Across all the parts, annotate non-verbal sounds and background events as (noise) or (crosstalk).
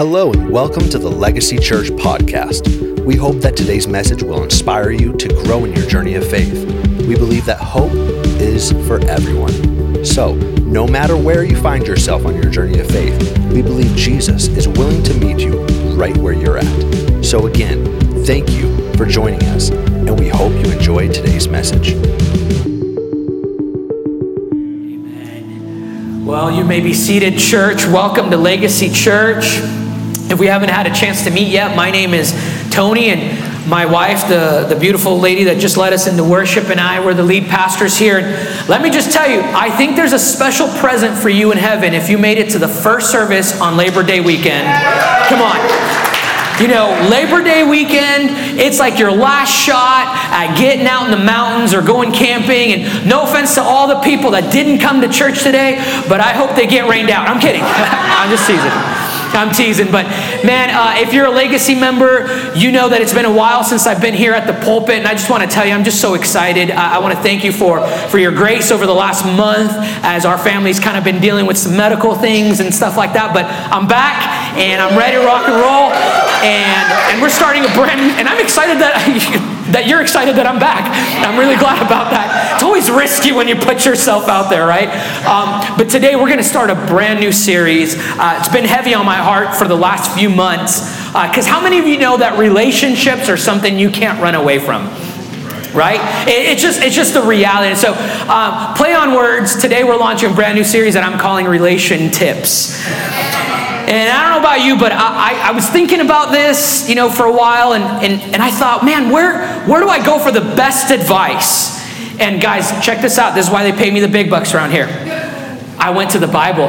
Hello, and welcome to the Legacy Church podcast. We hope that today's message will inspire you to grow in your journey of faith. We believe that hope is for everyone. So, no matter where you find yourself on your journey of faith, we believe Jesus is willing to meet you right where you're at. So, again, thank you for joining us, and we hope you enjoy today's message. Amen. Well, you may be seated, church. Welcome to Legacy Church. If we haven't had a chance to meet yet, my name is Tony, and my wife, the, the beautiful lady that just led us into worship, and I were the lead pastors here. And let me just tell you, I think there's a special present for you in heaven if you made it to the first service on Labor Day weekend. Come on. You know, Labor Day weekend, it's like your last shot at getting out in the mountains or going camping. And no offense to all the people that didn't come to church today, but I hope they get rained out. I'm kidding. (laughs) I'm just teasing. I'm teasing, but man, uh, if you're a legacy member, you know that it's been a while since I've been here at the pulpit, and I just want to tell you, I'm just so excited. I, I want to thank you for for your grace over the last month as our family's kind of been dealing with some medical things and stuff like that. But I'm back and I'm ready to rock and roll, and and we're starting a brand, and I'm excited that. (laughs) that you're excited that I'm back. I'm really glad about that. It's always risky when you put yourself out there, right? Um, but today we're going to start a brand new series. Uh, it's been heavy on my heart for the last few months. Because uh, how many of you know that relationships are something you can't run away from? right? it's just it's just the reality. So, um, play on words. Today we're launching a brand new series that I'm calling Relation Tips. And I don't know about you, but I, I, I, was thinking about this, you know, for a while, and, and, and I thought, man, where, where do I go for the best advice? And guys, check this out. This is why they pay me the big bucks around here. I went to the Bible.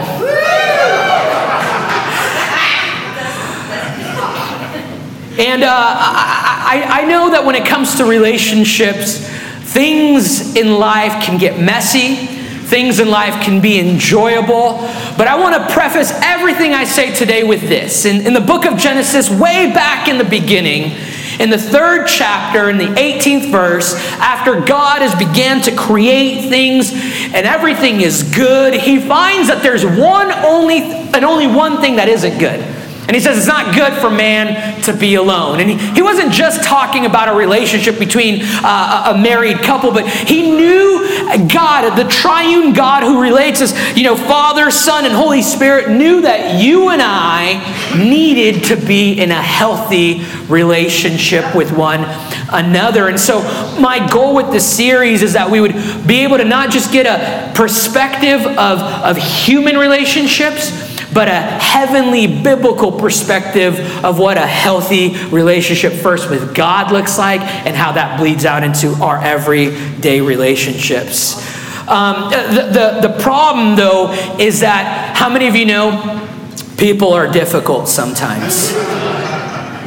And uh, I, I know that when it comes to relationships, things in life can get messy Things in life can be enjoyable. But I want to preface everything I say today with this. In, in the book of Genesis, way back in the beginning, in the third chapter, in the 18th verse, after God has began to create things and everything is good, he finds that there's one only and only one thing that isn't good. And he says it's not good for man to be alone. And he, he wasn't just talking about a relationship between uh, a married couple, but he knew God, the triune God who relates us, you know, Father, Son, and Holy Spirit, knew that you and I needed to be in a healthy relationship with one another. And so, my goal with this series is that we would be able to not just get a perspective of, of human relationships but a heavenly biblical perspective of what a healthy relationship first with God looks like and how that bleeds out into our everyday relationships. Um, the, the, the problem, though, is that how many of you know people are difficult sometimes?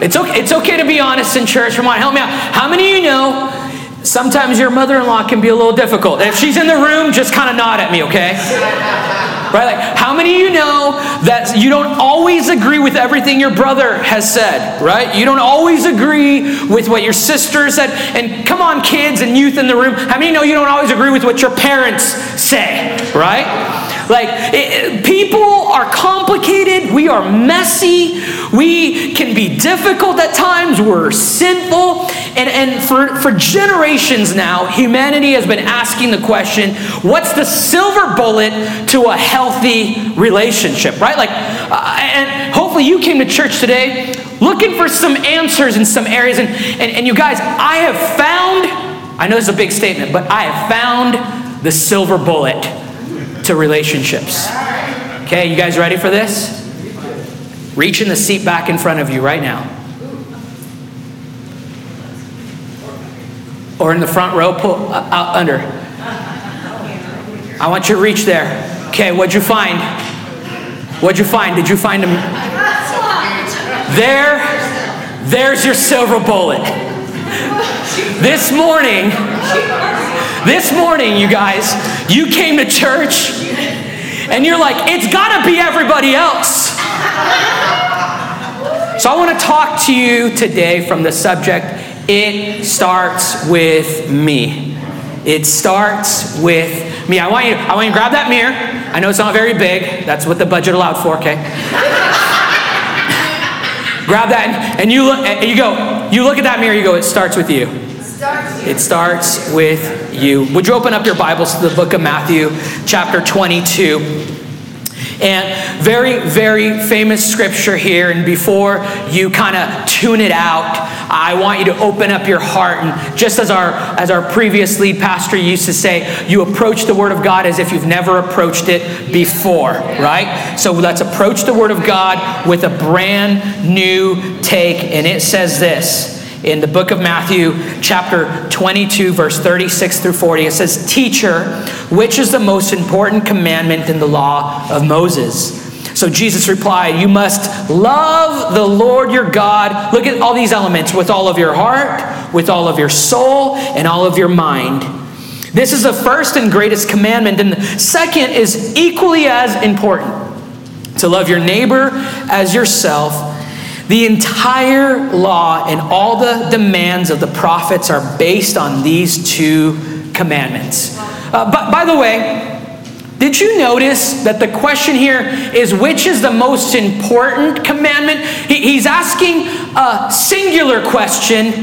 It's okay, it's okay to be honest in church. Come on, help me out. How many of you know sometimes your mother in law can be a little difficult? If she's in the room, just kind of nod at me, okay? Right? Like, how many of you know that you don't always agree with everything your brother has said, right? You don't always agree with what your sister said. And come on, kids and youth in the room, how many know you don't always agree with what your parents say, right? Like, it, people are complicated. We are messy. We can be difficult at times. We're sinful. And, and for, for generations now, humanity has been asking the question what's the silver bullet to a healthy relationship, right? Like, uh, and hopefully you came to church today looking for some answers in some areas. And, and, and you guys, I have found, I know is a big statement, but I have found the silver bullet to relationships. Okay, you guys ready for this? Reach in the seat back in front of you right now. Or in the front row, pull uh, out under. I want you to reach there. Okay, what'd you find? What'd you find? Did you find them? There, there's your silver bullet. This morning, this morning, you guys, you came to church and you're like, it's got to be everybody else. So I want to talk to you today from the subject it starts with me. It starts with me. I want you I want you to grab that mirror. I know it's not very big. That's what the budget allowed for, okay? Grab that and you look and you go, you look at that mirror, you go, it starts with you. It starts with you. Would you open up your Bibles to the book of Matthew, chapter 22? And very, very famous scripture here. And before you kind of tune it out, I want you to open up your heart. And just as our as our previous lead pastor used to say, you approach the Word of God as if you've never approached it before, right? So let's approach the Word of God with a brand new take. And it says this in the book of Matthew, chapter 22, verse 36 through 40. It says, Teacher, which is the most important commandment in the law of Moses? So Jesus replied, You must love the Lord your God. Look at all these elements with all of your heart, with all of your soul, and all of your mind. This is the first and greatest commandment. And the second is equally as important to love your neighbor as yourself. The entire law and all the demands of the prophets are based on these two commandments. Uh, but by the way, did you notice that the question here is which is the most important commandment? He, he's asking a singular question,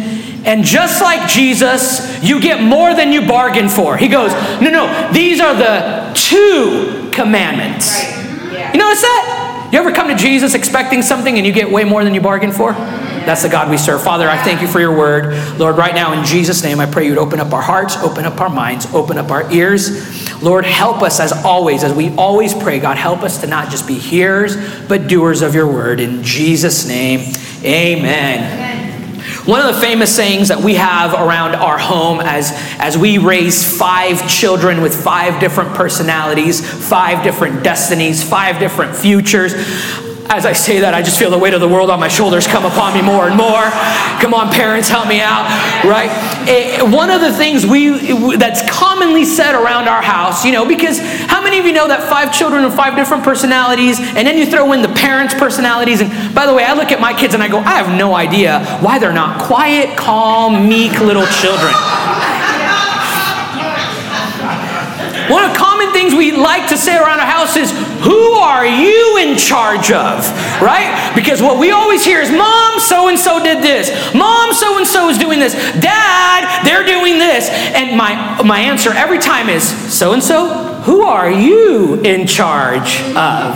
and just like Jesus, you get more than you bargained for. He goes, No, no, these are the two commandments. Right. Yeah. You notice that? You ever come to Jesus expecting something and you get way more than you bargained for? That's the God we serve. Father, I thank you for your word. Lord, right now in Jesus' name, I pray you'd open up our hearts, open up our minds, open up our ears. Lord, help us as always, as we always pray, God, help us to not just be hearers, but doers of your word. In Jesus' name, amen. amen. One of the famous sayings that we have around our home as, as we raise five children with five different personalities, five different destinies, five different futures as I say that, I just feel the weight of the world on my shoulders come upon me more and more. Come on, parents, help me out, right? It, eh, one of the things we that's commonly said around our house, you know, because how many of you know that five children have five different personalities, and then you throw in the parents' personalities? And by the way, I look at my kids and I go, I have no idea why they're not quiet, calm, meek little children. One of the common things we like to say around our house is, Who are you in charge of? Right? Because what we always hear is, Mom, so and so did this. Mom, so and so is doing this. Dad, they're doing this. And my, my answer every time is, So and so, who are you in charge of?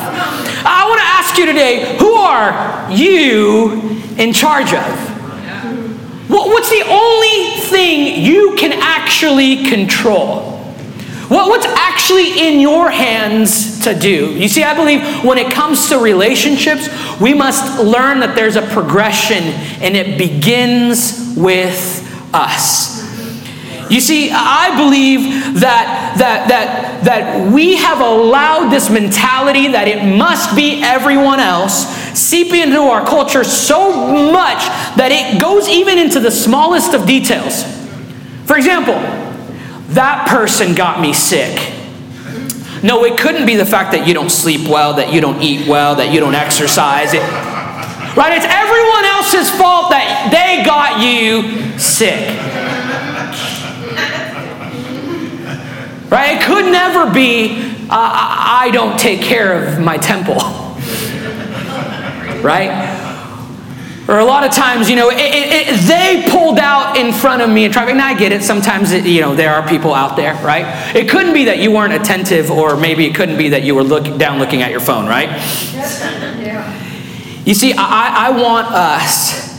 I want to ask you today, who are you in charge of? What's the only thing you can actually control? What, what's actually in your hands to do? You see, I believe when it comes to relationships, we must learn that there's a progression and it begins with us. You see, I believe that, that, that, that we have allowed this mentality that it must be everyone else seep into our culture so much that it goes even into the smallest of details. For example, that person got me sick. No, it couldn't be the fact that you don't sleep well, that you don't eat well, that you don't exercise. It, right? It's everyone else's fault that they got you sick. Right? It could never be, uh, I don't take care of my temple. (laughs) right? Or a lot of times, you know, it, it, it, they pulled out in front of me in traffic. Now I get it. Sometimes, you know, there are people out there, right? It couldn't be that you weren't attentive, or maybe it couldn't be that you were looking down looking at your phone, right? Yeah. You see, I, I want us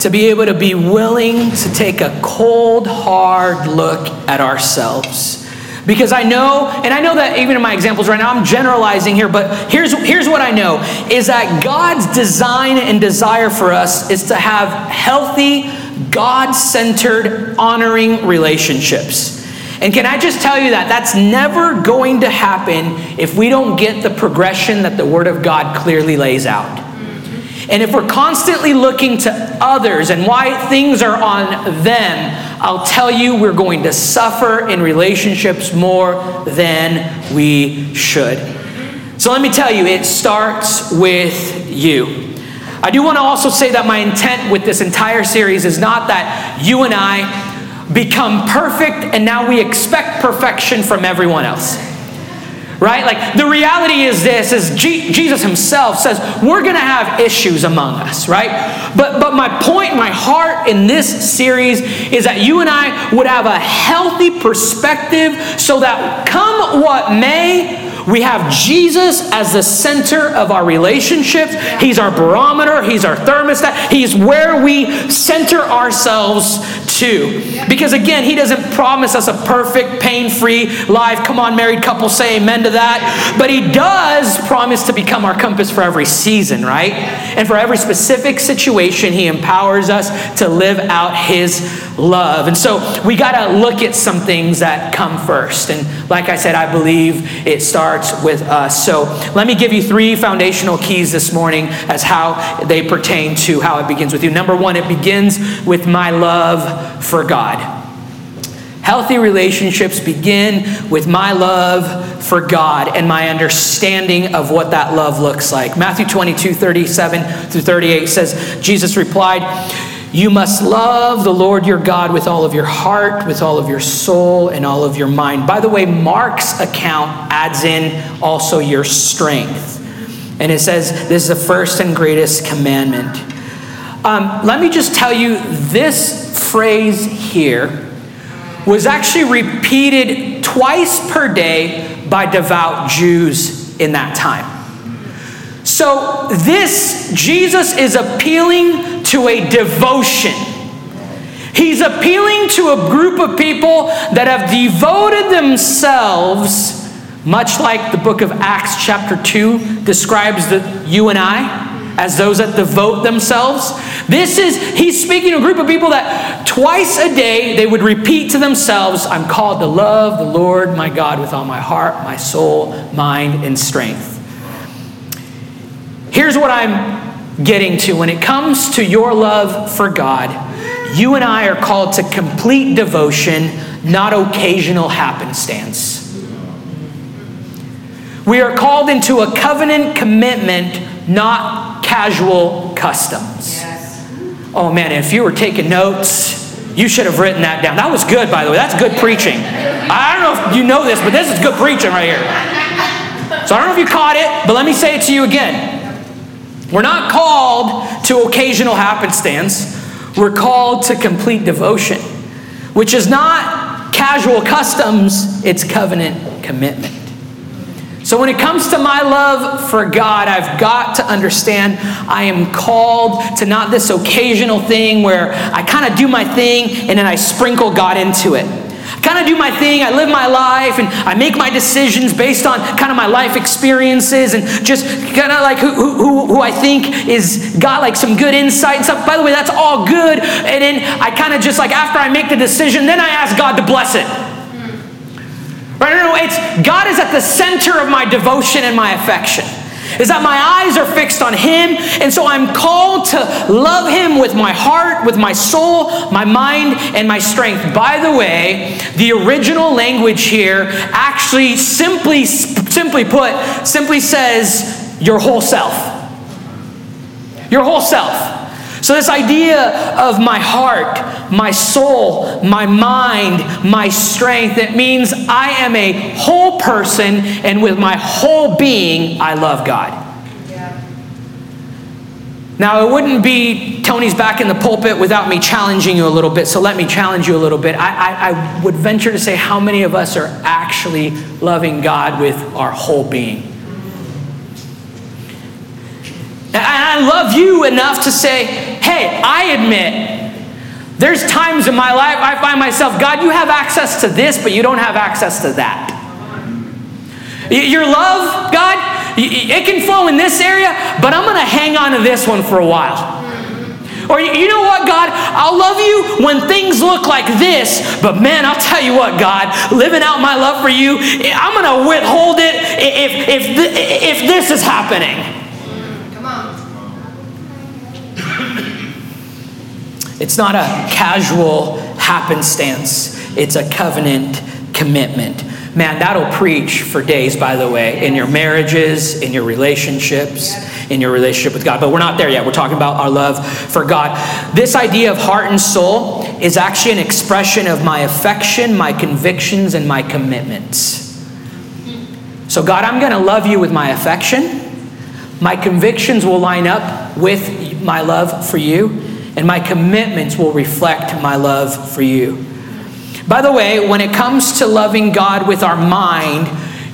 to be able to be willing to take a cold, hard look at ourselves because I know, and I know that even in my examples right now, I'm generalizing here, but here's, here's what I know is that God's design and desire for us is to have healthy, God centered, honoring relationships. And can I just tell you that that's never going to happen if we don't get the progression that the Word of God clearly lays out. And if we're constantly looking to others and why things are on them, I'll tell you, we're going to suffer in relationships more than we should. So let me tell you, it starts with you. I do want to also say that my intent with this entire series is not that you and I become perfect and now we expect perfection from everyone else. Right? Like the reality is this: is G- Jesus Himself says we're going to have issues among us, right? But but my point, my heart in this series is that you and I would have a healthy perspective, so that come what may, we have Jesus as the center of our relationships. He's our barometer, He's our thermostat, He's where we center ourselves to. Because again, He doesn't promise us a perfect, pain free life. Come on, married couple, say amen to that. But He does promise to become our compass for every season, right? And for every specific situation, He empowers us to live out His love. And so we got to look at some things that come first. And like I said, I believe it starts with us. So let me give you three foundational keys this morning as how they pertain to how it begins with you. Number one, it begins with my love for God. Healthy relationships begin with my love for God and my understanding of what that love looks like. Matthew 22, 37 through 38 says, Jesus replied, you must love the Lord your God with all of your heart, with all of your soul, and all of your mind. By the way, Mark's account adds in also your strength. And it says, This is the first and greatest commandment. Um, let me just tell you this phrase here was actually repeated twice per day by devout Jews in that time. So, this, Jesus is appealing to a devotion. He's appealing to a group of people that have devoted themselves, much like the book of Acts, chapter 2, describes the, you and I as those that devote themselves. This is, he's speaking to a group of people that twice a day they would repeat to themselves, I'm called to love the Lord my God with all my heart, my soul, mind, and strength. Here's what I'm getting to when it comes to your love for God, you and I are called to complete devotion, not occasional happenstance. We are called into a covenant commitment, not casual customs. Oh man, if you were taking notes, you should have written that down. That was good, by the way. That's good preaching. I don't know if you know this, but this is good preaching right here. So I don't know if you caught it, but let me say it to you again. We're not called to occasional happenstance. We're called to complete devotion, which is not casual customs, it's covenant commitment. So, when it comes to my love for God, I've got to understand I am called to not this occasional thing where I kind of do my thing and then I sprinkle God into it kind of do my thing. I live my life and I make my decisions based on kind of my life experiences and just kind of like who, who, who I think is got like some good insight and stuff. By the way, that's all good. And then I kind of just like after I make the decision, then I ask God to bless it. Hmm. Right? No, no, it's God is at the center of my devotion and my affection is that my eyes are fixed on Him, and so I'm called to love Him with my heart, with my soul, my mind, and my strength. By the way, the original language here actually simply, simply put, simply says your whole self. Your whole self. So, this idea of my heart, my soul, my mind, my strength, it means I am a whole person, and with my whole being, I love God. Now, it wouldn't be Tony's back in the pulpit without me challenging you a little bit, so let me challenge you a little bit. I, I, I would venture to say how many of us are actually loving God with our whole being? And I love you enough to say, hey, I admit there's times in my life I find myself, God, you have access to this, but you don't have access to that. Your love, God, it can flow in this area, but I'm going to hang on to this one for a while. Or you know what, God, I'll love you when things look like this, but man, I'll tell you what, God, living out my love for you, I'm going to withhold it if, if, if this is happening. It's not a casual happenstance, it's a covenant commitment. Man, that'll preach for days, by the way, in your marriages, in your relationships, in your relationship with God. But we're not there yet. We're talking about our love for God. This idea of heart and soul is actually an expression of my affection, my convictions, and my commitments. So, God, I'm going to love you with my affection. My convictions will line up with my love for you, and my commitments will reflect my love for you. By the way, when it comes to loving God with our mind,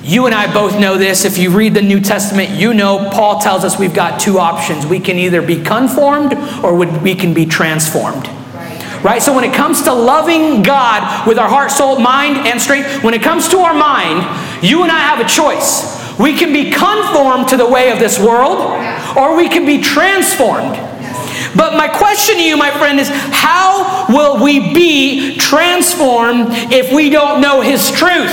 you and I both know this. If you read the New Testament, you know Paul tells us we've got two options. We can either be conformed or we can be transformed. Right? So when it comes to loving God with our heart, soul, mind, and strength, when it comes to our mind, you and I have a choice. We can be conformed to the way of this world, or we can be transformed. But my question to you, my friend, is how will we be transformed if we don't know His truth?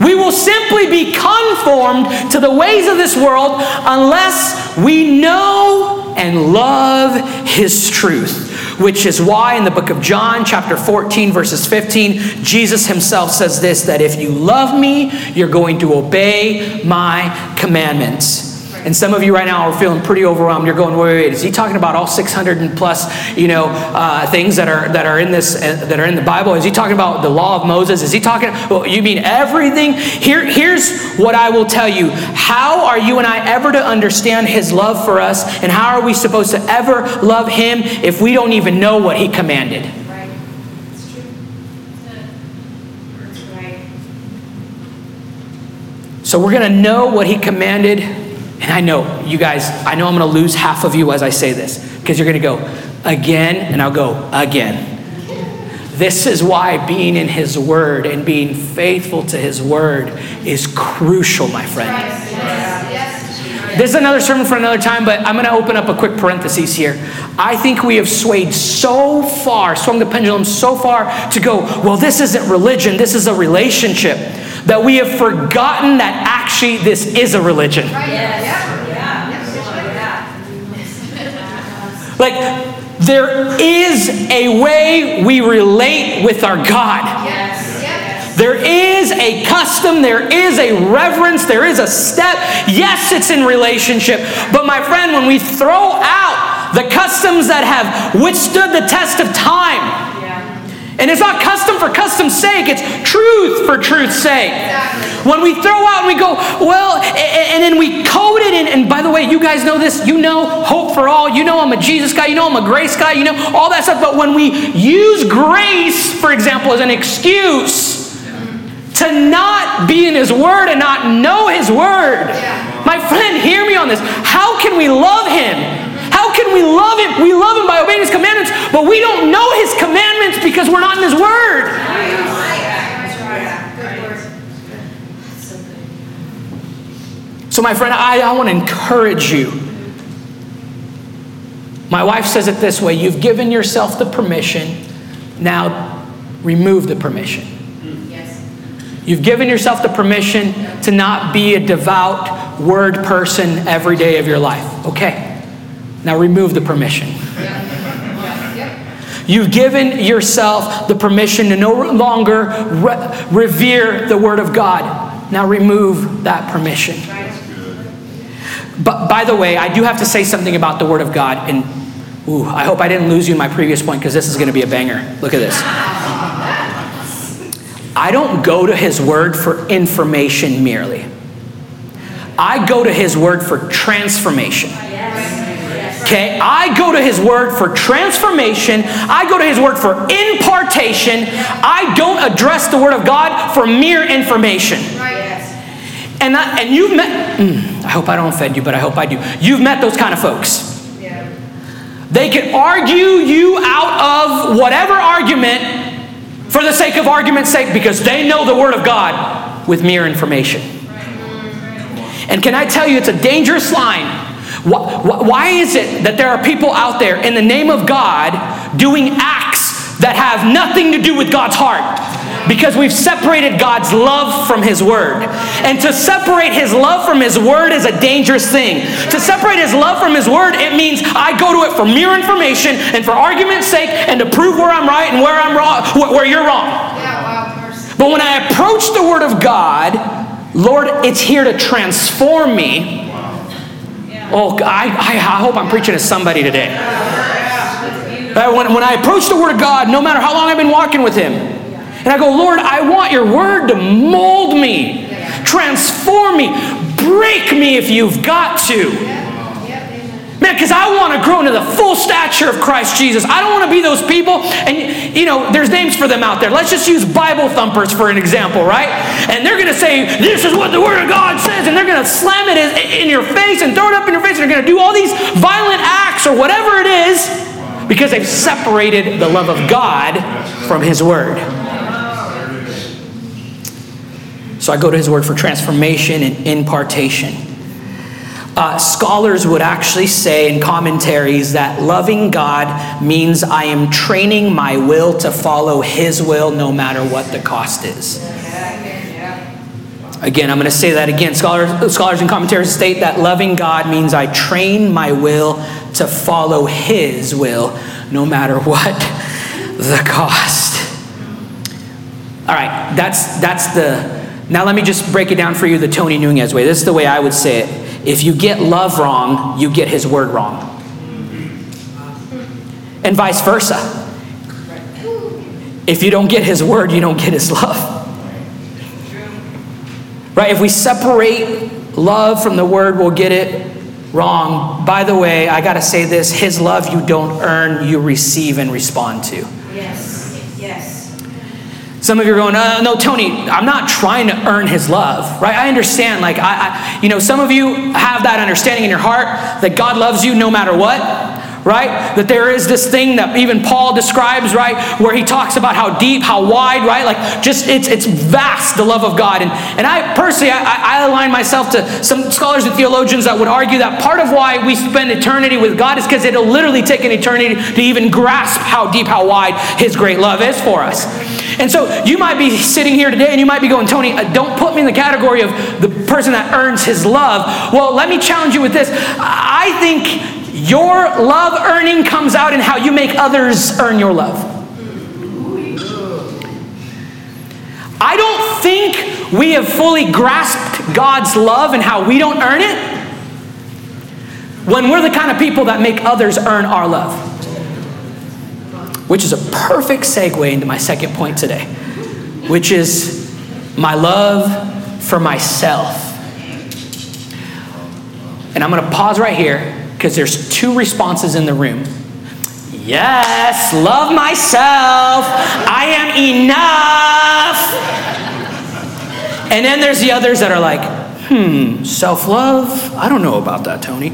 We will simply be conformed to the ways of this world unless we know and love His truth which is why in the book of John, chapter 14, verses 15, Jesus himself says this that if you love me, you're going to obey my commandments. And some of you right now are feeling pretty overwhelmed. You're going, wait, wait, wait. Is he talking about all 600 and plus, you know, uh, things that are that are in this uh, that are in the Bible? Is he talking about the law of Moses? Is he talking? Well, you mean everything? Here, here's what I will tell you. How are you and I ever to understand His love for us, and how are we supposed to ever love Him if we don't even know what He commanded? Right. That's true. That's right. So we're going to know what He commanded and I know, you guys, I know I'm going to lose half of you as I say this because you're going to go again, and I'll go again. This is why being in His Word and being faithful to His Word is crucial, my friend. This is another sermon for another time, but I'm going to open up a quick parenthesis here. I think we have swayed so far, swung the pendulum so far to go, well, this isn't religion, this is a relationship, that we have forgotten that actually this is a religion. Like, there is a way we relate with our God. There is a custom, there is a reverence, there is a step. Yes, it's in relationship. But my friend, when we throw out the customs that have withstood the test of time, and it's not custom for custom's sake, it's truth for truth's sake. Exactly. When we throw out and we go, well, and, then we code it, and, and by the way, you guys know this, you know hope for all, you know I'm a Jesus guy, you know I'm a grace guy, you know all that stuff, but when we use grace, for example, as an excuse to not be in His Word and not know His Word, yeah. my friend, hear me on this. How can we love Him how can we love him? We love him by obeying his commandments, but we don't know his commandments because we're not in his word. So, my friend, I, I want to encourage you. My wife says it this way You've given yourself the permission, now remove the permission. You've given yourself the permission to not be a devout word person every day of your life. Okay. Now remove the permission. You've given yourself the permission to no longer re- revere the Word of God. Now remove that permission. But by the way, I do have to say something about the Word of God. And ooh, I hope I didn't lose you in my previous point because this is going to be a banger. Look at this. (laughs) I don't go to His Word for information merely, I go to His Word for transformation. Okay, I go to His Word for transformation. I go to His Word for impartation. I don't address the Word of God for mere information. And, I, and you've met, mm, I hope I don't offend you, but I hope I do. You've met those kind of folks. Yeah. They can argue you out of whatever argument for the sake of argument's sake because they know the Word of God with mere information. And can I tell you, it's a dangerous line why is it that there are people out there in the name of God doing acts that have nothing to do with God's heart? Because we've separated God's love from His Word. And to separate His love from His Word is a dangerous thing. To separate His love from His Word, it means I go to it for mere information and for argument's sake and to prove where I'm right and where I'm wrong, where you're wrong. But when I approach the Word of God, Lord, it's here to transform me Oh, I, I, hope I'm preaching to somebody today. Uh, when, when I approach the Word of God, no matter how long I've been walking with Him, And I go, Lord, I want your word to mold me, transform me, break me if you've got to. Man, because I want to grow into the full stature of Christ Jesus. I don't want to be those people. And, you know, there's names for them out there. Let's just use Bible thumpers for an example, right? And they're going to say, This is what the Word of God says. And they're going to slam it in your face and throw it up in your face. And they're going to do all these violent acts or whatever it is because they've separated the love of God from His Word. So I go to His Word for transformation and impartation. Uh, scholars would actually say in commentaries that loving God means I am training my will to follow His will no matter what the cost is. Again, I'm going to say that again. Scholars, scholars and commentaries state that loving God means I train my will to follow His will no matter what (laughs) the cost. All right, that's, that's the. Now, let me just break it down for you the Tony Núñez way. This is the way I would say it. If you get love wrong, you get his word wrong. And vice versa. If you don't get his word, you don't get his love. Right? If we separate love from the word, we'll get it wrong. By the way, I got to say this his love you don't earn, you receive and respond to. Yes. Some of you are going, uh, no, Tony, I'm not trying to earn his love, right? I understand. Like, I, I, you know, some of you have that understanding in your heart that God loves you no matter what right? That there is this thing that even Paul describes, right? Where he talks about how deep, how wide, right? Like just it's it's vast, the love of God. And and I personally I, I align myself to some scholars and theologians that would argue that part of why we spend eternity with God is because it'll literally take an eternity to even grasp how deep, how wide his great love is for us. And so you might be sitting here today and you might be going, Tony, uh, don't put me in the category of the person that earns his love. Well, let me challenge you with this. I think your love earning comes out in how you make others earn your love. I don't think we have fully grasped God's love and how we don't earn it when we're the kind of people that make others earn our love. Which is a perfect segue into my second point today, which is my love for myself. And I'm going to pause right here because there's two responses in the room. Yes, love myself. I am enough. And then there's the others that are like, hmm, self love? I don't know about that, Tony.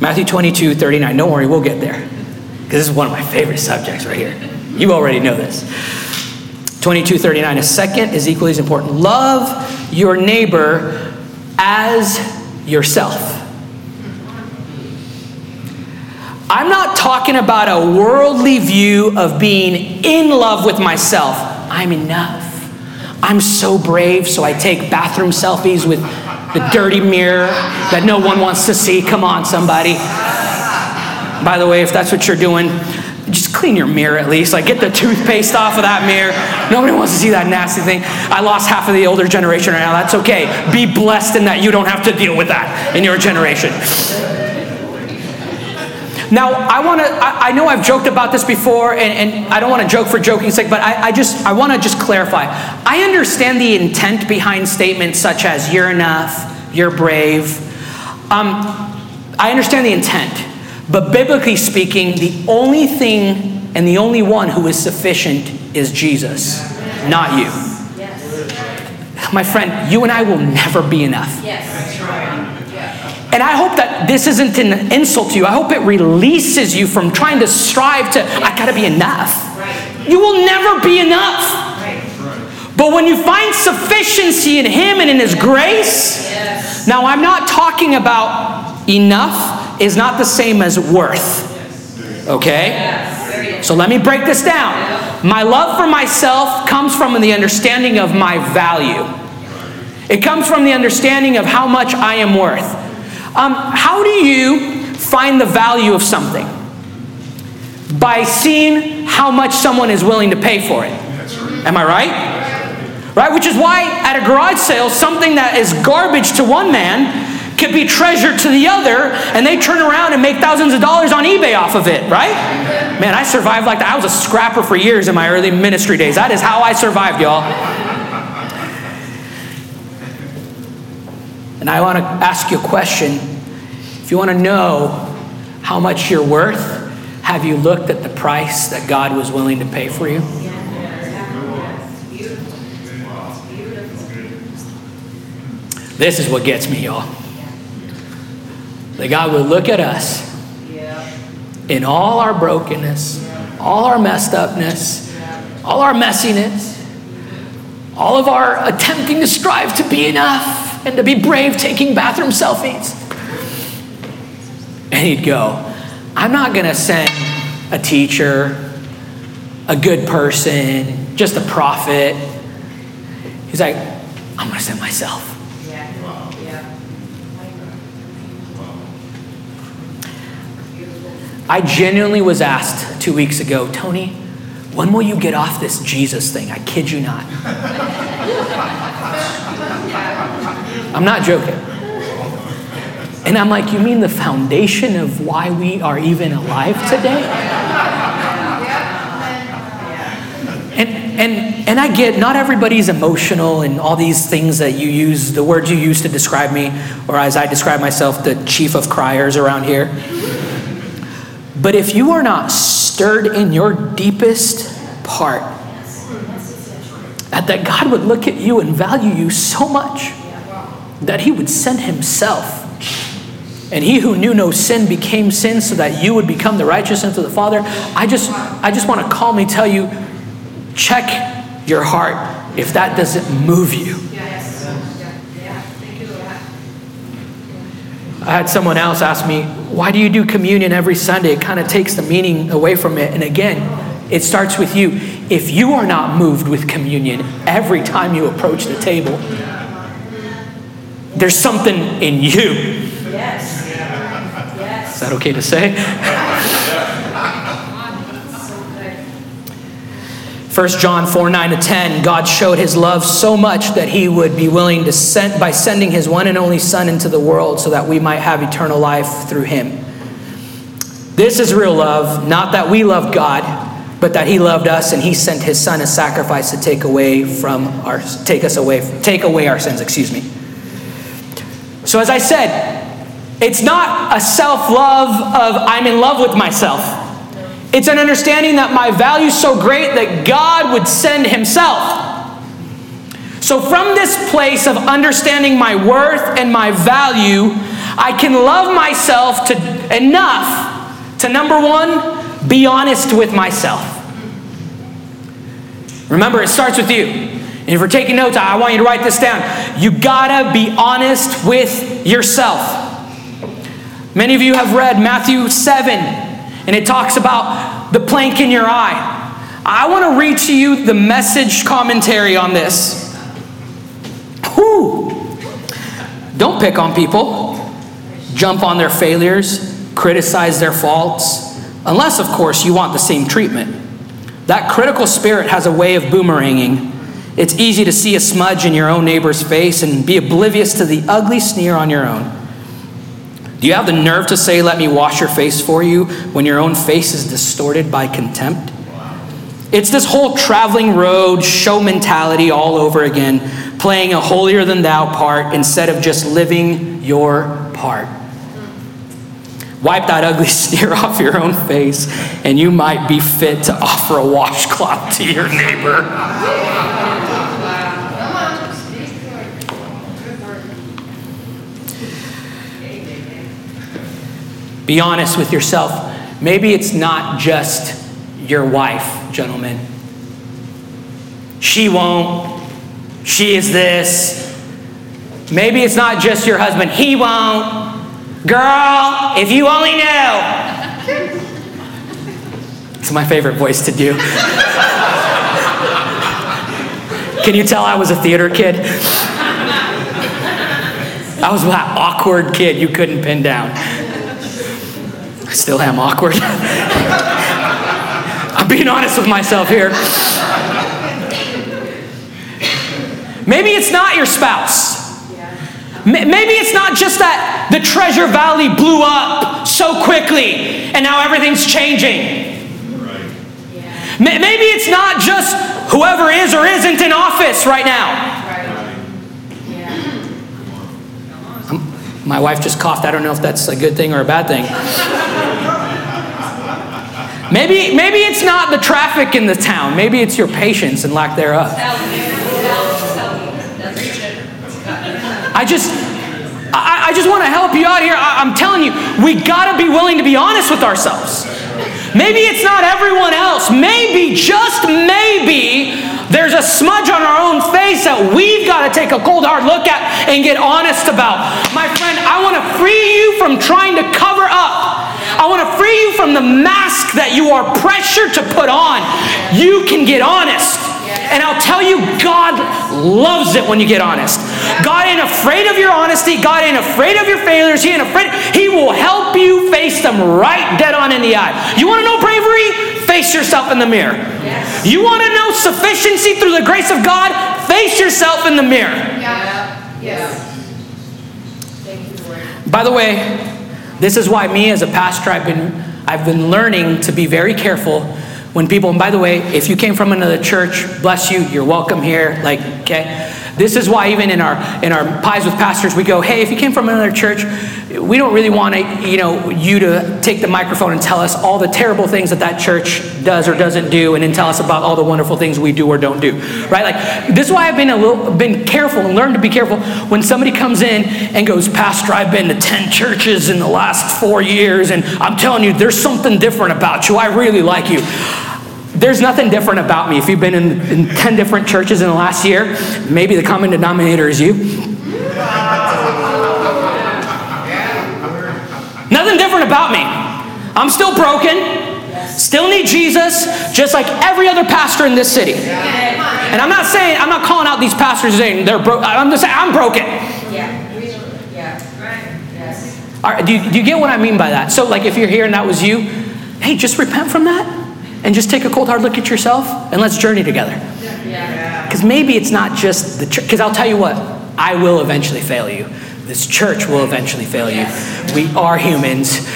Matthew 22, 39. Don't worry, we'll get there. Because this is one of my favorite subjects right here. You already know this. 22, 39. A second is equally as important. Love your neighbor as yourself. I'm not talking about a worldly view of being in love with myself. I'm enough. I'm so brave, so I take bathroom selfies with the dirty mirror that no one wants to see. Come on, somebody. By the way, if that's what you're doing, just clean your mirror at least. Like, get the toothpaste off of that mirror. Nobody wants to see that nasty thing. I lost half of the older generation right now. That's okay. Be blessed in that you don't have to deal with that in your generation. Now, I want to, I, I, know I've joked about this before, and, and I don't want to joke for joking's sake, but I, I just, I want to just clarify. I understand the intent behind statements such as, you're enough, you're brave. Um, I understand the intent. But biblically speaking, the only thing and the only one who is sufficient is Jesus, not you. My friend, you and I will never be enough. And I hope that this isn't an insult to you. I hope it releases you from trying to strive to, I gotta be enough. You will never be enough. But when you find sufficiency in Him and in His grace, now I'm not talking about enough is not the same as worth. Okay? So let me break this down. My love for myself comes from the understanding of my value. It comes from the understanding of how much I am worth. Um, how do you find the value of something? By seeing how much someone is willing to pay for it. Am I right? Right? Which is why at a garage sale, something that is garbage to one man could be treasure to the other, and they turn around and make thousands of dollars on eBay off of it, right? Man, I survived like that. I was a scrapper for years in my early ministry days. That is how I survived, y'all. And I want to ask you a question. If you want to know how much you're worth, have you looked at the price that God was willing to pay for you? This is what gets me, y'all. That God would look at us in all our brokenness, all our messed upness, all our messiness, all of our attempting to strive to be enough and to be brave taking bathroom selfies. And he'd go, I'm not going to send a teacher, a good person, just a prophet. He's like, I'm going to send myself. I genuinely was asked two weeks ago, Tony, when will you get off this Jesus thing? I kid you not. I'm not joking. And I'm like, you mean the foundation of why we are even alive today? And, and, and I get not everybody's emotional and all these things that you use, the words you use to describe me, or as I describe myself, the chief of criers around here. But if you are not stirred in your deepest part, that God would look at you and value you so much that he would send himself. And he who knew no sin became sin so that you would become the righteousness of the Father. I just I just want to calmly tell you check your heart if that doesn't move you. I had someone else ask me, Why do you do communion every Sunday? It kind of takes the meaning away from it. And again, it starts with you. If you are not moved with communion every time you approach the table, there's something in you. Yes. yes. Is that okay to say? 1 John 4 9 to 10, God showed his love so much that he would be willing to send by sending his one and only Son into the world so that we might have eternal life through him. This is real love, not that we loved God, but that he loved us and he sent his son as sacrifice to take away from our take us away take away our sins, excuse me. So as I said, it's not a self-love of I'm in love with myself. It's an understanding that my value is so great that God would send Himself. So, from this place of understanding my worth and my value, I can love myself to enough to number one, be honest with myself. Remember, it starts with you. And if you're taking notes, I want you to write this down. You gotta be honest with yourself. Many of you have read Matthew 7, and it talks about the plank in your eye. I want to read to you the message commentary on this. Whew. Don't pick on people, jump on their failures, criticize their faults, unless, of course, you want the same treatment. That critical spirit has a way of boomeranging. It's easy to see a smudge in your own neighbor's face and be oblivious to the ugly sneer on your own. Do you have the nerve to say, Let me wash your face for you, when your own face is distorted by contempt? It's this whole traveling road show mentality all over again, playing a holier than thou part instead of just living your part. Wipe that ugly (laughs) sneer off your own face, and you might be fit to offer a washcloth to your neighbor. Be honest with yourself. Maybe it's not just your wife, gentlemen. She won't. She is this. Maybe it's not just your husband. He won't. Girl, if you only knew. It's my favorite voice to do. Can you tell I was a theater kid? I was that awkward kid you couldn't pin down. I still am awkward. I'm being honest with myself here. Maybe it's not your spouse. Maybe it's not just that the Treasure Valley blew up so quickly and now everything's changing. Maybe it's not just whoever is or isn't in office right now. My wife just coughed. I don't know if that's a good thing or a bad thing. Maybe, maybe it's not the traffic in the town. Maybe it's your patience and lack thereof. I just, I, I just want to help you out here. I, I'm telling you, we got to be willing to be honest with ourselves. Maybe it's not everyone else. Maybe, just maybe, there's a smudge on our own face that we've got to take a cold, hard look at and get honest about. My friend, I want to free you from trying to cover up. I want to free you from the mask that you are pressured to put on. You can get honest. And I'll tell you, God loves it when you get honest. God ain't afraid of your honesty. God ain't afraid of your failures. He ain't afraid. He will help you face them right dead on in the eye. You want to know bravery? Face yourself in the mirror. Yes. You want to know sufficiency through the grace of God? Face yourself in the mirror. Yeah. Yeah. By the way, this is why me as a pastor, I've been, I've been learning to be very careful when people, and by the way, if you came from another church, bless you, you're welcome here. Like, okay. This is why even in our in our pies with pastors, we go, hey, if you came from another church, we don't really want to, you know, you to take the microphone and tell us all the terrible things that that church does or doesn't do, and then tell us about all the wonderful things we do or don't do, right? Like this is why I've been a little been careful and learned to be careful when somebody comes in and goes, Pastor, I've been to ten churches in the last four years, and I'm telling you, there's something different about you. I really like you. There's nothing different about me. If you've been in, in 10 different churches in the last year, maybe the common denominator is you. Nothing different about me. I'm still broken, still need Jesus, just like every other pastor in this city. And I'm not saying, I'm not calling out these pastors saying they're broke. I'm just saying I'm broken. Right, do, you, do you get what I mean by that? So, like, if you're here and that was you, hey, just repent from that and just take a cold hard look at yourself and let's journey together. Because maybe it's not just the church. Because I'll tell you what, I will eventually fail you. This church will eventually fail you. We are humans.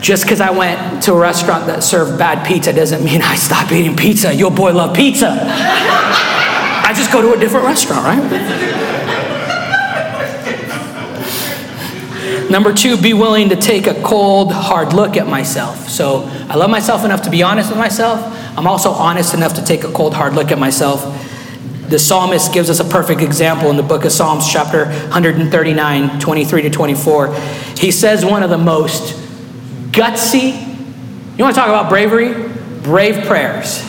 Just because I went to a restaurant that served bad pizza doesn't mean I stop eating pizza. Your boy love pizza. I just go to a different restaurant, right? Number two, be willing to take a cold, hard look at myself. So I love myself enough to be honest with myself. I'm also honest enough to take a cold, hard look at myself. The psalmist gives us a perfect example in the book of Psalms, chapter 139, 23 to 24. He says one of the most gutsy, you want to talk about bravery? Brave prayers.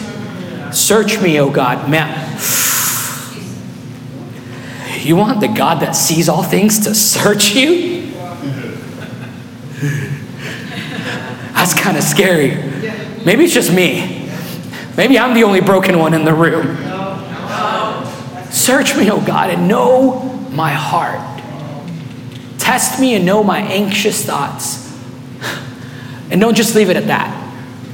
Search me, O God. Man, you want the God that sees all things to search you? That's kind of scary. Maybe it's just me. Maybe I'm the only broken one in the room. Search me, oh God, and know my heart. Test me and know my anxious thoughts. And don't just leave it at that.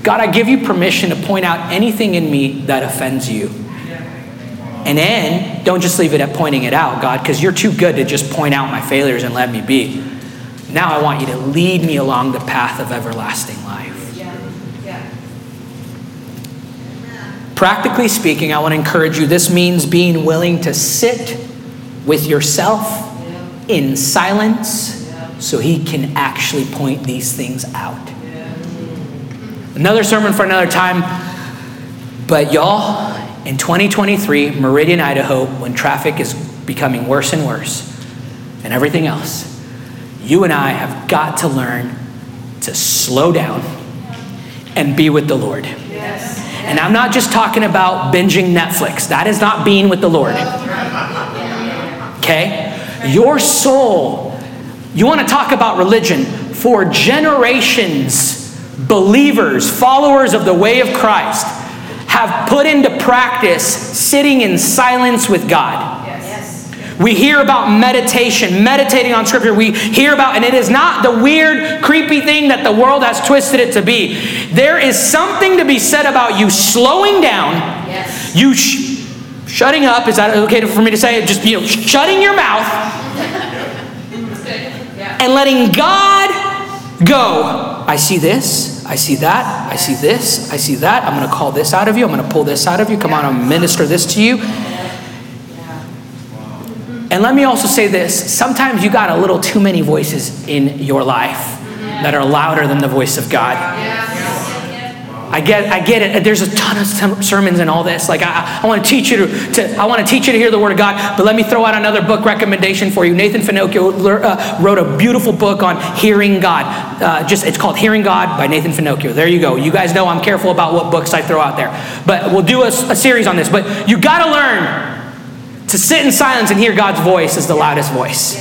God, I give you permission to point out anything in me that offends you. And then don't just leave it at pointing it out, God, because you're too good to just point out my failures and let me be. Now I want you to lead me along the path of everlasting life. Yeah. Yeah. Practically speaking, I want to encourage you this means being willing to sit with yourself in silence so He can actually point these things out. Another sermon for another time. But y'all, in 2023, Meridian, Idaho, when traffic is becoming worse and worse and everything else, you and I have got to learn to slow down and be with the Lord. Yes. And I'm not just talking about binging Netflix. That is not being with the Lord. Okay? Your soul, you want to talk about religion for generations, believers, followers of the way of Christ have put into practice sitting in silence with God. We hear about meditation, meditating on Scripture. We hear about, and it is not the weird, creepy thing that the world has twisted it to be. There is something to be said about you slowing down, yes. you sh- shutting up. Is that okay for me to say? Just you know, shutting your mouth and letting God go. I see this. I see that. I see this. I see that. I'm going to call this out of you. I'm going to pull this out of you. Come on, I'm going to minister this to you. And let me also say this sometimes you got a little too many voices in your life that are louder than the voice of God. I get, I get it. There's a ton of sermons and all this. Like I, I want to teach you to, to, I want to teach you to hear the word of God. But let me throw out another book recommendation for you. Nathan Finochio uh, wrote a beautiful book on hearing God. Uh, just it's called Hearing God by Nathan Finochio. There you go. You guys know I'm careful about what books I throw out there. But we'll do a, a series on this. But you got to learn to sit in silence and hear God's voice is the loudest voice.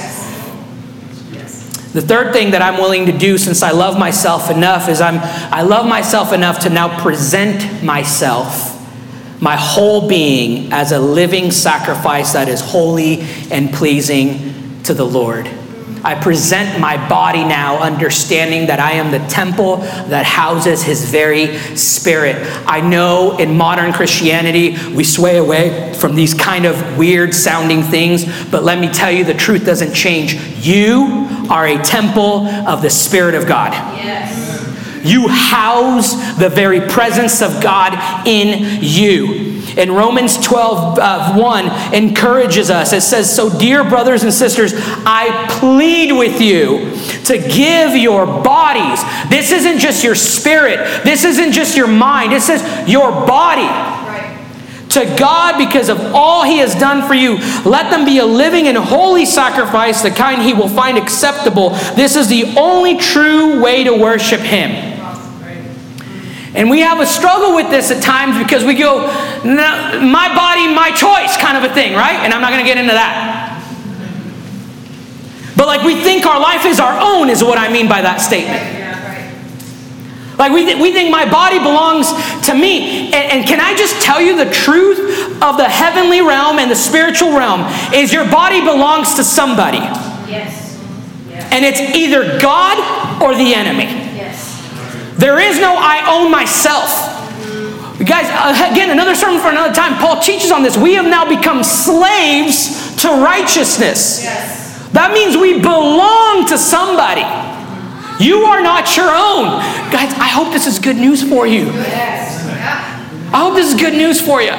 The third thing that I'm willing to do since I love myself enough is I'm I love myself enough to now present myself my whole being as a living sacrifice that is holy and pleasing to the Lord. I present my body now, understanding that I am the temple that houses his very spirit. I know in modern Christianity, we sway away from these kind of weird sounding things, but let me tell you, the truth doesn't change. You are a temple of the Spirit of God. Yes. You house the very presence of God in you. And Romans 12, uh, 1 encourages us. It says, So, dear brothers and sisters, I plead with you to give your bodies. This isn't just your spirit, this isn't just your mind, it says your body to God because of all He has done for you. Let them be a living and holy sacrifice, the kind He will find acceptable. This is the only true way to worship Him. And we have a struggle with this at times because we go, no, my body, my choice kind of a thing, right? And I'm not going to get into that. But like we think our life is our own, is what I mean by that statement. Like we, th- we think my body belongs to me. And, and can I just tell you the truth of the heavenly realm and the spiritual realm is your body belongs to somebody. Yes. yes. And it's either God or the enemy. There is no I own myself. Guys, uh, again, another sermon for another time. Paul teaches on this. We have now become slaves to righteousness. Yes. That means we belong to somebody. You are not your own. Guys, I hope this is good news for you. Yes. I hope this is good news for you.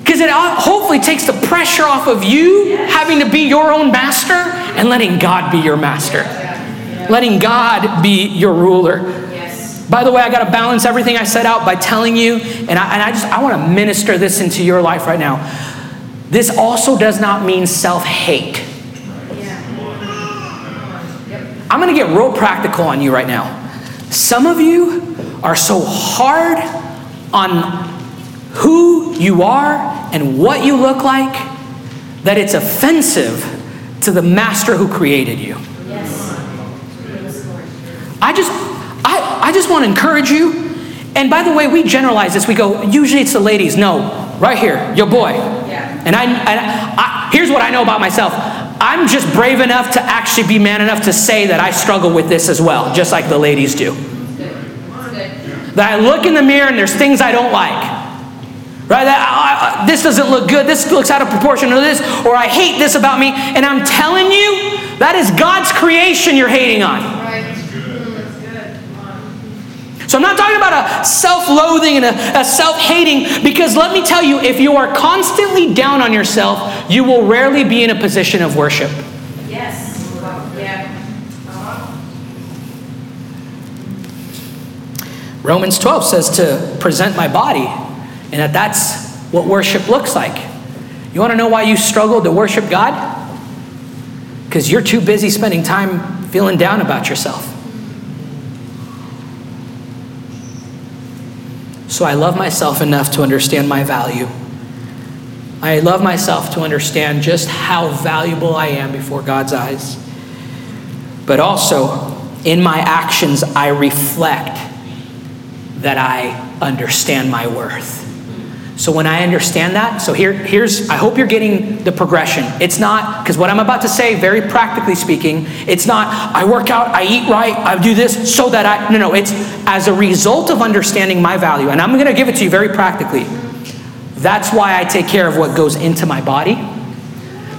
Because it uh, hopefully takes the pressure off of you yes. having to be your own master and letting God be your master. Letting God be your ruler. By the way, I got to balance everything I set out by telling you, and I, and I just I want to minister this into your life right now. This also does not mean self hate. I'm going to get real practical on you right now. Some of you are so hard on who you are and what you look like that it's offensive to the master who created you. Yes. I just just want to encourage you. And by the way, we generalize this. We go, usually it's the ladies. No, right here, your boy. Yeah. And I, I, I, here's what I know about myself. I'm just brave enough to actually be man enough to say that I struggle with this as well, just like the ladies do. That I look in the mirror and there's things I don't like. Right? That, I, this doesn't look good. This looks out of proportion to this. Or I hate this about me. And I'm telling you, that is God's creation you're hating on. So I'm not talking about a self loathing and a, a self hating, because let me tell you, if you are constantly down on yourself, you will rarely be in a position of worship. Yes. Yeah. Uh-huh. Romans 12 says to present my body, and that that's what worship looks like. You want to know why you struggle to worship God? Because you're too busy spending time feeling down about yourself. So I love myself enough to understand my value. I love myself to understand just how valuable I am before God's eyes. But also, in my actions, I reflect that I understand my worth. So when I understand that, so here, here's, I hope you're getting the progression. It's not, because what I'm about to say, very practically speaking, it's not, I work out, I eat right, I do this so that I, no, no, it's as a result of understanding my value. And I'm going to give it to you very practically. That's why I take care of what goes into my body.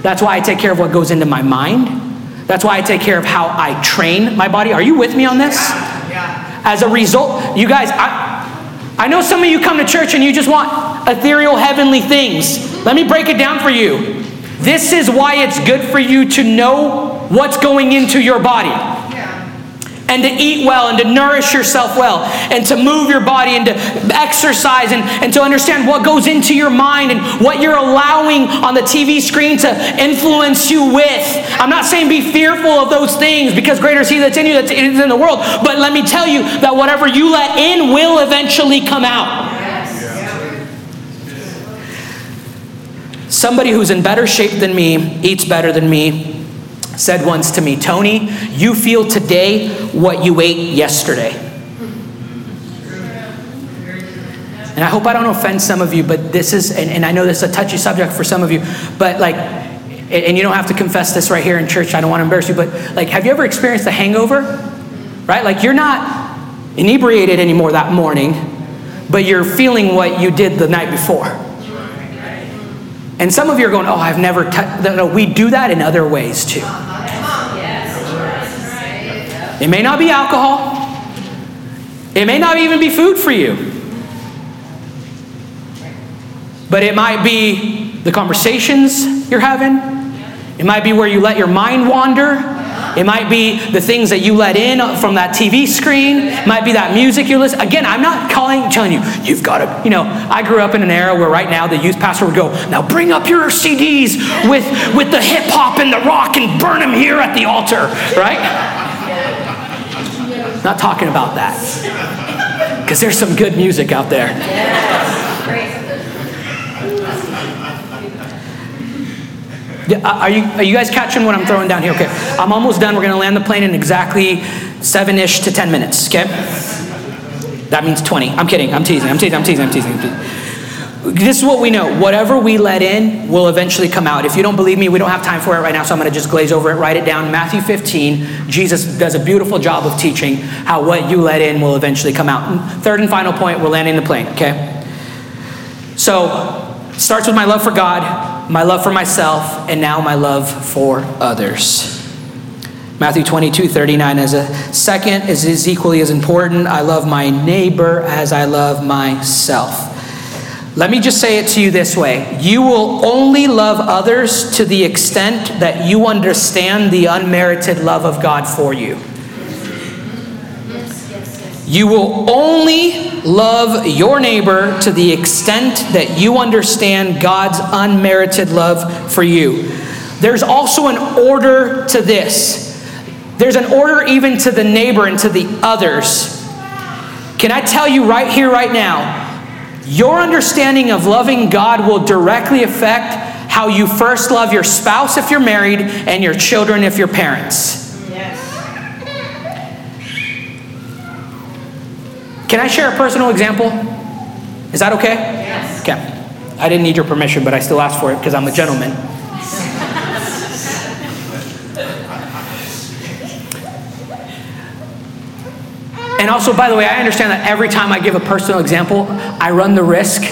That's why I take care of what goes into my mind. That's why I take care of how I train my body. Are you with me on this? Yeah. yeah. as a result, you guys, I, I know some of you come to church and you just want ethereal heavenly things. Let me break it down for you. This is why it's good for you to know what's going into your body and to eat well and to nourish yourself well and to move your body and to exercise and, and to understand what goes into your mind and what you're allowing on the TV screen to influence you with. I'm not saying be fearful of those things because greater is He that's in you that's in the world, but let me tell you that whatever you let in will eventually come out. Somebody who's in better shape than me eats better than me said once to me, Tony, you feel today what you ate yesterday. And I hope I don't offend some of you, but this is, and, and I know this is a touchy subject for some of you, but like, and you don't have to confess this right here in church, I don't want to embarrass you, but like, have you ever experienced a hangover? Right? Like, you're not inebriated anymore that morning, but you're feeling what you did the night before. And some of you are going, oh, I've never, touched. no, we do that in other ways too. It may not be alcohol. It may not even be food for you. But it might be the conversations you're having. It might be where you let your mind wander. It might be the things that you let in from that TV screen. It might be that music you're listening. Again, I'm not calling, telling you, you've got to, you know, I grew up in an era where right now the youth pastor would go, now bring up your CDs with, with the hip hop and the rock and burn them here at the altar, right? Not talking about that. Because there's some good music out there. Uh, are, you, are you guys catching what I'm throwing down here? Okay. I'm almost done. We're going to land the plane in exactly seven ish to 10 minutes, okay? That means 20. I'm kidding. I'm teasing. I'm teasing. I'm teasing. I'm teasing. I'm teasing. This is what we know. Whatever we let in will eventually come out. If you don't believe me, we don't have time for it right now, so I'm going to just glaze over it, write it down. Matthew 15, Jesus does a beautiful job of teaching how what you let in will eventually come out. Third and final point, we're landing the plane, okay? So, starts with my love for God, my love for myself, and now my love for others. Matthew 22, 39 as a second is equally as important. I love my neighbor as I love myself. Let me just say it to you this way you will only love others to the extent that you understand the unmerited love of God for you. You will only love your neighbor to the extent that you understand God's unmerited love for you. There's also an order to this. There's an order even to the neighbor and to the others. Can I tell you right here, right now? Your understanding of loving God will directly affect how you first love your spouse if you're married and your children if you're parents. Can I share a personal example? Is that okay? Yes. Okay. I didn't need your permission, but I still asked for it because I'm a gentleman. And also, by the way, I understand that every time I give a personal example, I run the risk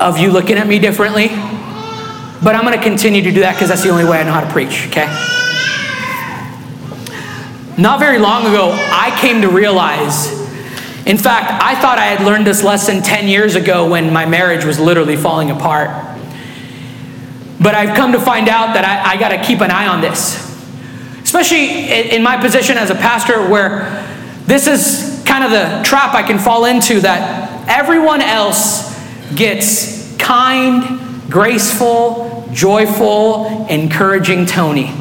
of you looking at me differently. But I'm going to continue to do that because that's the only way I know how to preach, okay? Not very long ago, I came to realize, in fact, I thought I had learned this lesson 10 years ago when my marriage was literally falling apart. But I've come to find out that I, I got to keep an eye on this. Especially in my position as a pastor, where this is kind of the trap I can fall into that everyone else gets kind, graceful, joyful, encouraging Tony.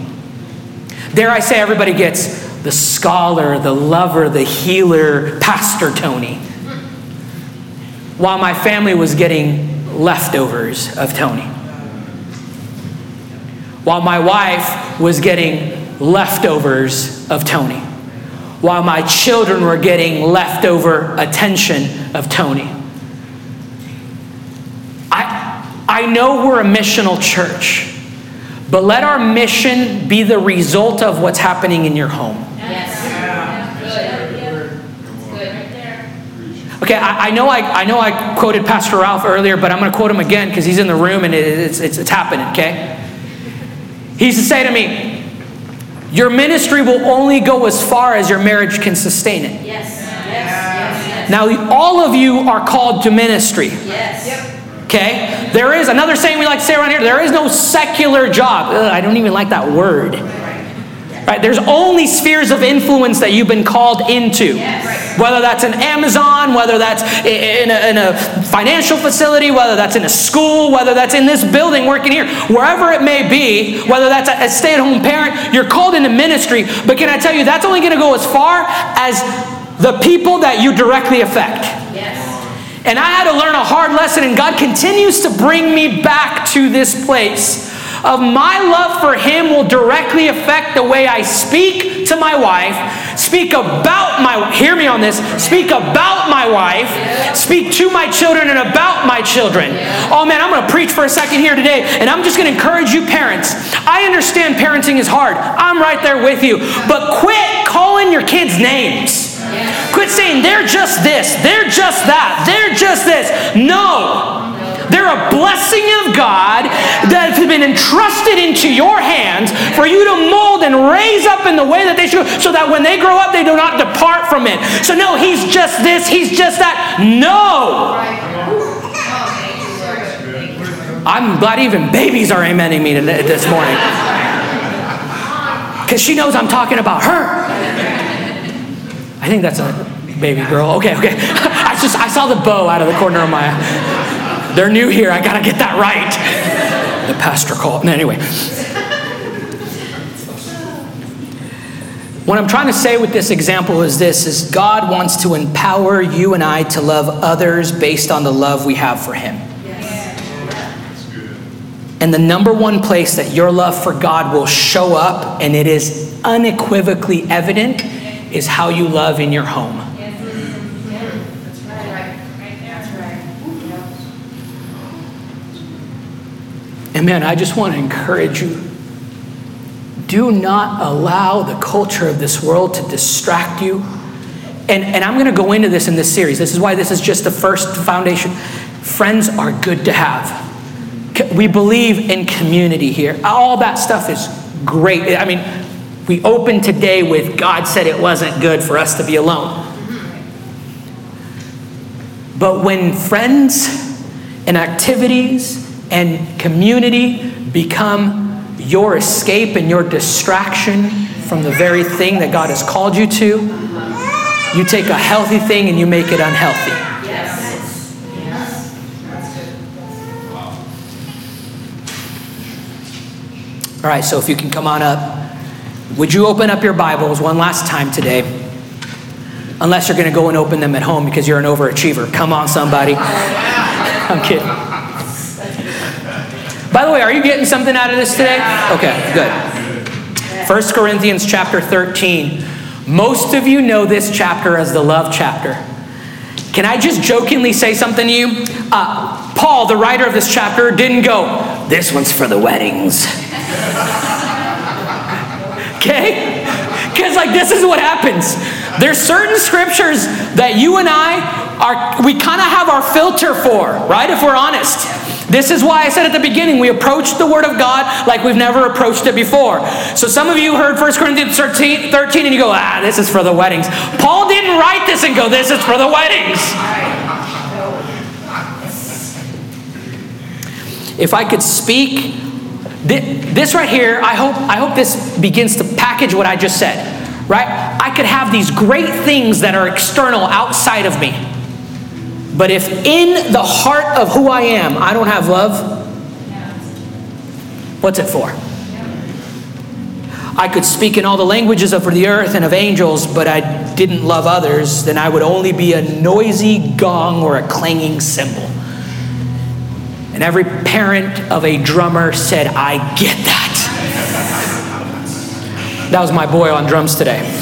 Dare I say, everybody gets the scholar, the lover, the healer, Pastor Tony. While my family was getting leftovers of Tony. While my wife was getting leftovers of Tony while my children were getting leftover attention of Tony. I, I know we're a missional church, but let our mission be the result of what's happening in your home. Yes. Okay, I, I, know I, I know I quoted Pastor Ralph earlier, but I'm going to quote him again because he's in the room and it, it's, it's, it's happening, okay? He used to say to me, your ministry will only go as far as your marriage can sustain it. Yes. yes. Now, all of you are called to ministry. Yes. Okay? There is another saying we like to say around here there is no secular job. Ugh, I don't even like that word. Right? There's only spheres of influence that you've been called into. Whether that's an Amazon, whether that's in a, in a financial facility, whether that's in a school, whether that's in this building working here, wherever it may be, whether that's a, a stay at home parent, you're called into ministry. But can I tell you, that's only going to go as far as the people that you directly affect. Yes. And I had to learn a hard lesson, and God continues to bring me back to this place of my love for Him will directly affect the way I speak to my wife, speak about my, hear me on this, speak about my wife, speak to my children and about my children. Oh man, I'm going to preach for a second here today, and I'm just going to encourage you parents. I understand parenting is hard. I'm right there with you. But quit calling your kids names. Quit saying they're just this, they're just that, they're just this. No. They're a blessing of God that has been entrusted into your hands for you to mold and raise up in the way that they should, so that when they grow up, they do not depart from it. So, no, he's just this, he's just that. No. I'm glad even babies are amening me this morning. Because she knows I'm talking about her. I think that's a baby girl. Okay, okay. (laughs) I just I saw the bow out of the corner of my eye. They're new here. I gotta get that right. The pastor called. Anyway. What I'm trying to say with this example is this is God wants to empower you and I to love others based on the love we have for him. And the number one place that your love for God will show up and it is unequivocally evident is how you love in your home. And man, I just want to encourage you do not allow the culture of this world to distract you. And, and I'm going to go into this in this series. This is why this is just the first foundation. Friends are good to have. We believe in community here. All that stuff is great. I mean, we open today with God said it wasn't good for us to be alone. But when friends and activities and community become your escape and your distraction from the very thing that God has called you to, you take a healthy thing and you make it unhealthy. All right, so if you can come on up. Would you open up your Bibles one last time today? Unless you're going to go and open them at home because you're an overachiever. Come on, somebody. (laughs) I'm kidding. By the way, are you getting something out of this today? Okay, good. 1 Corinthians chapter 13. Most of you know this chapter as the love chapter. Can I just jokingly say something to you? Uh, Paul, the writer of this chapter, didn't go, This one's for the weddings. (laughs) Okay? Because, like, this is what happens. There's certain scriptures that you and I are, we kind of have our filter for, right? If we're honest. This is why I said at the beginning, we approach the Word of God like we've never approached it before. So some of you heard 1 Corinthians 13, 13 and you go, ah, this is for the weddings. Paul didn't write this and go, this is for the weddings. If I could speak this right here, I hope, I hope this begins to package what I just said, right? I could have these great things that are external outside of me. But if in the heart of who I am, I don't have love, what's it for? I could speak in all the languages of the earth and of angels, but I didn't love others, then I would only be a noisy gong or a clanging cymbal. And every parent of a drummer said, I get that. That was my boy on drums today.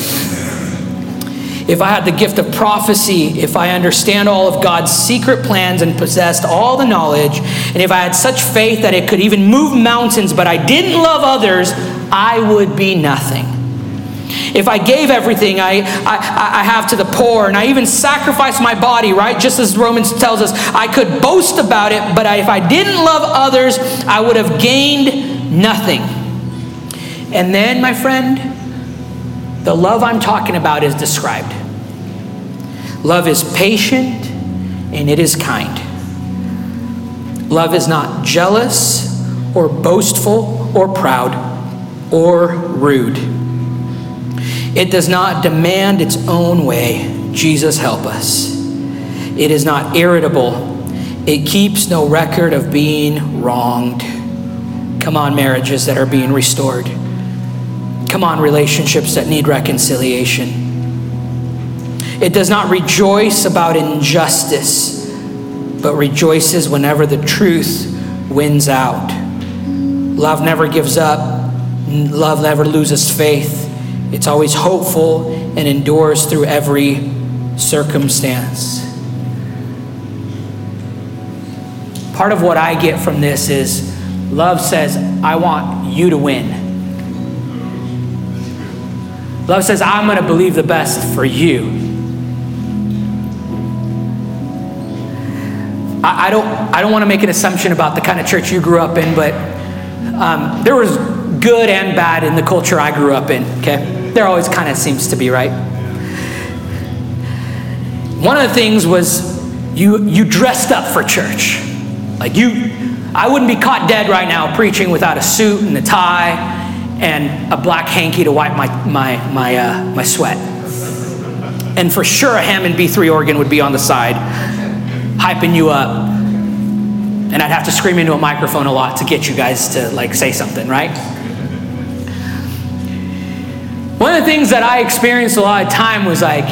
If I had the gift of prophecy, if I understand all of God's secret plans and possessed all the knowledge, and if I had such faith that it could even move mountains, but I didn't love others, I would be nothing. If I gave everything I, I, I have to the poor and I even sacrificed my body, right? Just as Romans tells us, I could boast about it, but I, if I didn't love others, I would have gained nothing. And then, my friend, the love I'm talking about is described. Love is patient and it is kind. Love is not jealous or boastful or proud or rude. It does not demand its own way. Jesus, help us. It is not irritable. It keeps no record of being wronged. Come on, marriages that are being restored. Come on, relationships that need reconciliation. It does not rejoice about injustice, but rejoices whenever the truth wins out. Love never gives up, love never loses faith. It's always hopeful and endures through every circumstance. Part of what I get from this is love says, I want you to win. Love says, I'm going to believe the best for you. I, I don't, I don't want to make an assumption about the kind of church you grew up in, but um, there was good and bad in the culture I grew up in, okay? There always kind of seems to be, right? One of the things was you, you dressed up for church. Like you, I wouldn't be caught dead right now preaching without a suit and a tie and a black hanky to wipe my, my, my, uh, my sweat. And for sure, a Hammond B3 organ would be on the side, hyping you up. And I'd have to scream into a microphone a lot to get you guys to like say something, right? One of the things that I experienced a lot of time was like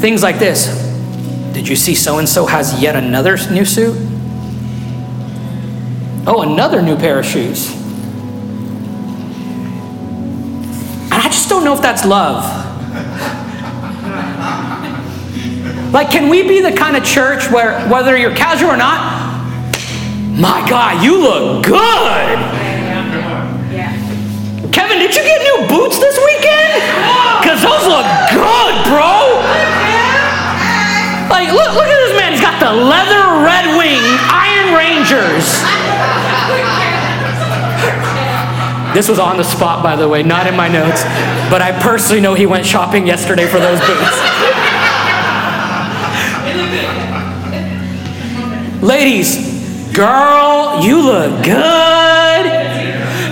things like this. Did you see so and so has yet another new suit? Oh, another new pair of shoes. Know if that's love. Like, can we be the kind of church where, whether you're casual or not, my God, you look good. Kevin, did you get new boots this weekend? Because those look good, bro. Like, look, look at this man. He's got the leather Red Wing Iron Rangers. This was on the spot, by the way, not in my notes, but I personally know he went shopping yesterday for those boots. Ladies, girl, you look good.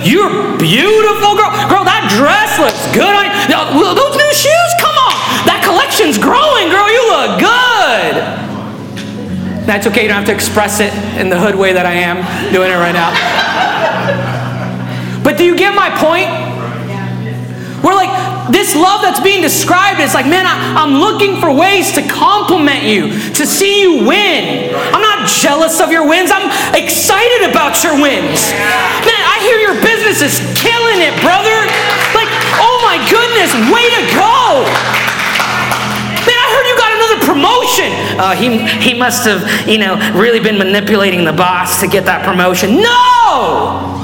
You're beautiful, girl. Girl, that dress looks good on you. Those new shoes, come on. That collection's growing, girl. You look good. That's okay. You don't have to express it in the hood way that I am doing it right now. But do you get my point? We're like, this love that's being described is like, man, I, am looking for ways to compliment you, to see you win. I'm not jealous of your wins. I'm excited about your wins. Man, I hear your business is killing it, brother. Like, oh my goodness, way to go. Man, I heard you got another promotion. Uh, he, he must have, you know, really been manipulating the boss to get that promotion. No!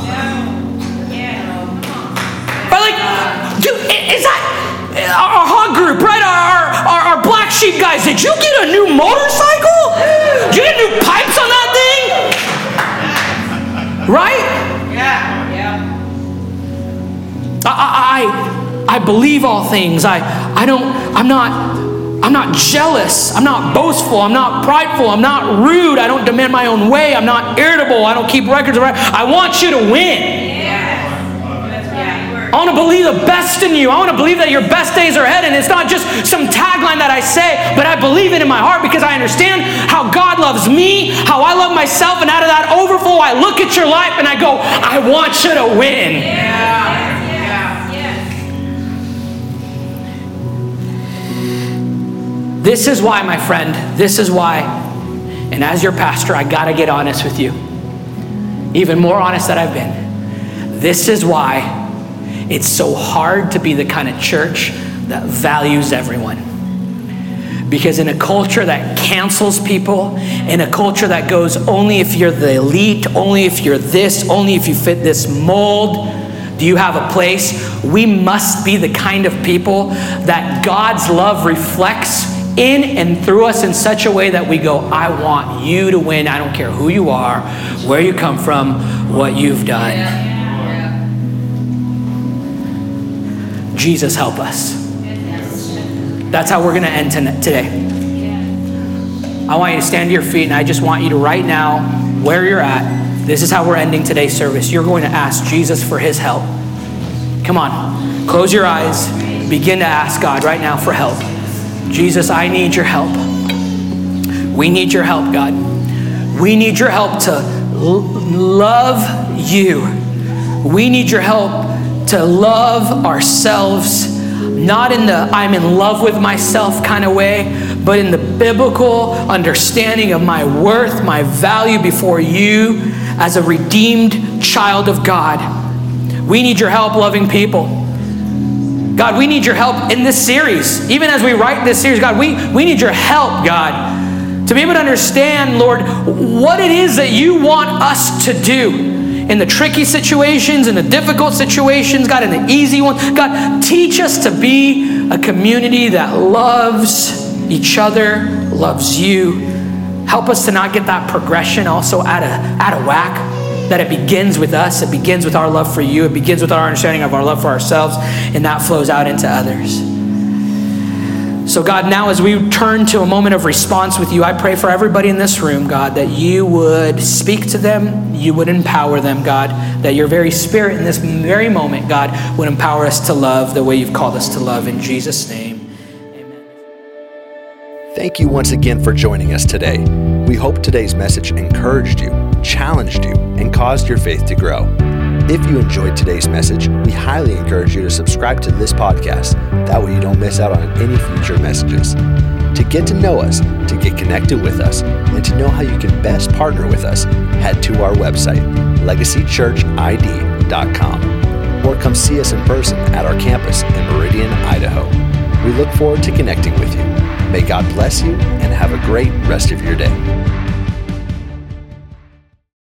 Is that our hog group, right? Our, our, our black sheep guys. Did you get a new motorcycle? Did you get new pipes on that thing? Right? Yeah, yeah. I, I, I believe all things. I, I don't, I'm not, I'm not jealous. I'm not boastful. I'm not prideful. I'm not rude. I don't demand my own way. I'm not irritable. I don't keep records of right. I want you to win. I want to believe the best in you. I want to believe that your best days are ahead. And it's not just some tagline that I say, but I believe it in my heart because I understand how God loves me, how I love myself. And out of that overflow, I look at your life and I go, I want you to win. Yeah. This is why, my friend, this is why, and as your pastor, I got to get honest with you. Even more honest than I've been. This is why it's so hard to be the kind of church that values everyone. Because in a culture that cancels people, in a culture that goes only if you're the elite, only if you're this, only if you fit this mold, do you have a place? We must be the kind of people that God's love reflects in and through us in such a way that we go, I want you to win. I don't care who you are, where you come from, what you've done. Jesus, help us. That's how we're going to end today. I want you to stand to your feet, and I just want you to, right now, where you're at, this is how we're ending today's service. You're going to ask Jesus for his help. Come on, close your eyes, begin to ask God right now for help. Jesus, I need your help. We need your help, God. We need your help to l- love you. We need your help to love ourselves, not in the I'm in love with myself kind of way, but in the biblical understanding of my worth, my value before you as a redeemed child of God. We need your help loving people. God, we need your help in this series. Even as we write this series, God, we, we need your help, God, to be able to understand, Lord, what it is that you want us to do in the tricky situations, in the difficult situations, God, in the easy ones. God, teach us to be a community that loves each other, loves you. Help us to not get that progression also out of, out of whack. That it begins with us, it begins with our love for you, it begins with our understanding of our love for ourselves, and that flows out into others. So, God, now as we turn to a moment of response with you, I pray for everybody in this room, God, that you would speak to them, you would empower them, God, that your very spirit in this very moment, God, would empower us to love the way you've called us to love. In Jesus' name. Amen. Thank you once again for joining us today. We hope today's message encouraged you, challenged you, and caused your faith to grow. If you enjoyed today's message, we highly encourage you to subscribe to this podcast. That way, you don't miss out on any future messages. To get to know us, to get connected with us, and to know how you can best partner with us, head to our website, legacychurchid.com, or come see us in person at our campus in Meridian, Idaho. We look forward to connecting with you. May God bless you and have a great rest of your day.